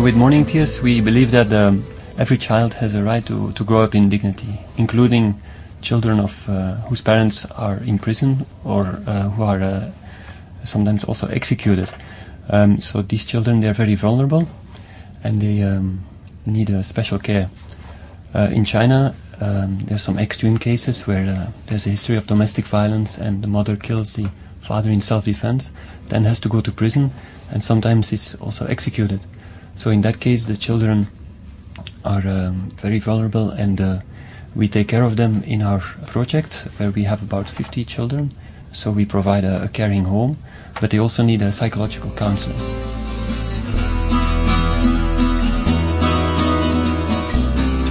So with Morning Tears, we believe that um, every child has a right to, to grow up in dignity, including children of uh, whose parents are in prison or uh, who are uh, sometimes also executed. Um, so these children, they're very vulnerable and they um, need a special care. Uh, in China, um, there's some extreme cases where uh, there's a history of domestic violence and the mother kills the father in self-defense, then has to go to prison, and sometimes is also executed. So in that case, the children are um, very vulnerable, and uh, we take care of them in our project, where we have about 50 children. So we provide a, a caring home, but they also need a psychological counseling.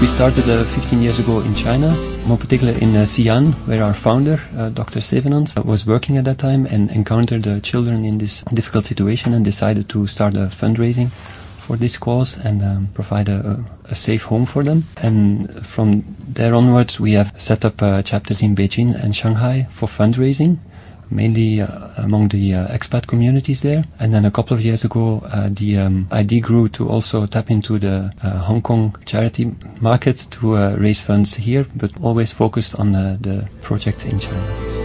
We started uh, 15 years ago in China, more particularly in uh, Xi'an, where our founder, uh, Dr. Sevenans, was working at that time and encountered uh, children in this difficult situation and decided to start a fundraising for this cause and um, provide a, a, safe home for them. And from there onwards, we have set up uh, chapters in Beijing and Shanghai for fundraising mainly uh, among the uh, expat communities there. And then a couple of years ago, uh, the um, idea grew to also tap into the uh, Hong Kong charity market to uh, raise funds here, but always focused on the project in China.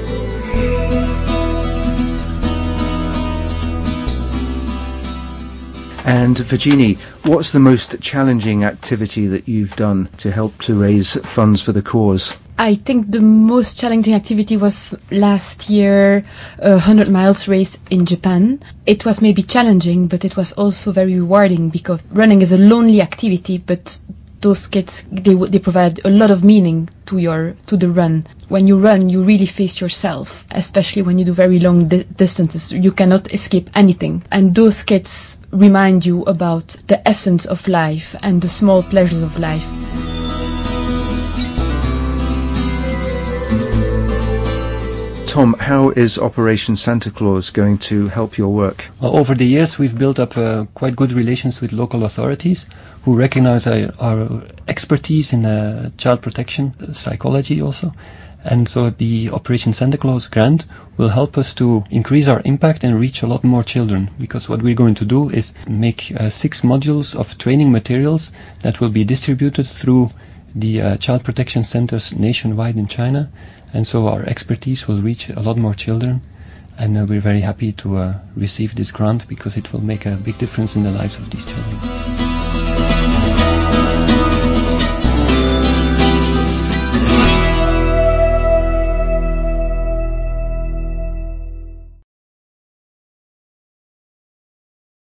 And Virginie, what's the most challenging activity that you've done to help to raise funds for the cause? I think the most challenging activity was last year, a 100 miles race in Japan. It was maybe challenging, but it was also very rewarding because running is a lonely activity, but those kids, they, they provide a lot of meaning to your, to the run. When you run, you really face yourself, especially when you do very long di- distances. You cannot escape anything. And those kids remind you about the essence of life and the small pleasures of life. Tom, how is Operation Santa Claus going to help your work? Well, over the years, we've built up uh, quite good relations with local authorities who recognize our, our expertise in uh, child protection, psychology also. And so the Operation Santa Claus grant will help us to increase our impact and reach a lot more children. Because what we're going to do is make uh, six modules of training materials that will be distributed through the uh, child protection centers nationwide in China and so our expertise will reach a lot more children and uh, we're very happy to uh, receive this grant because it will make a big difference in the lives of these children.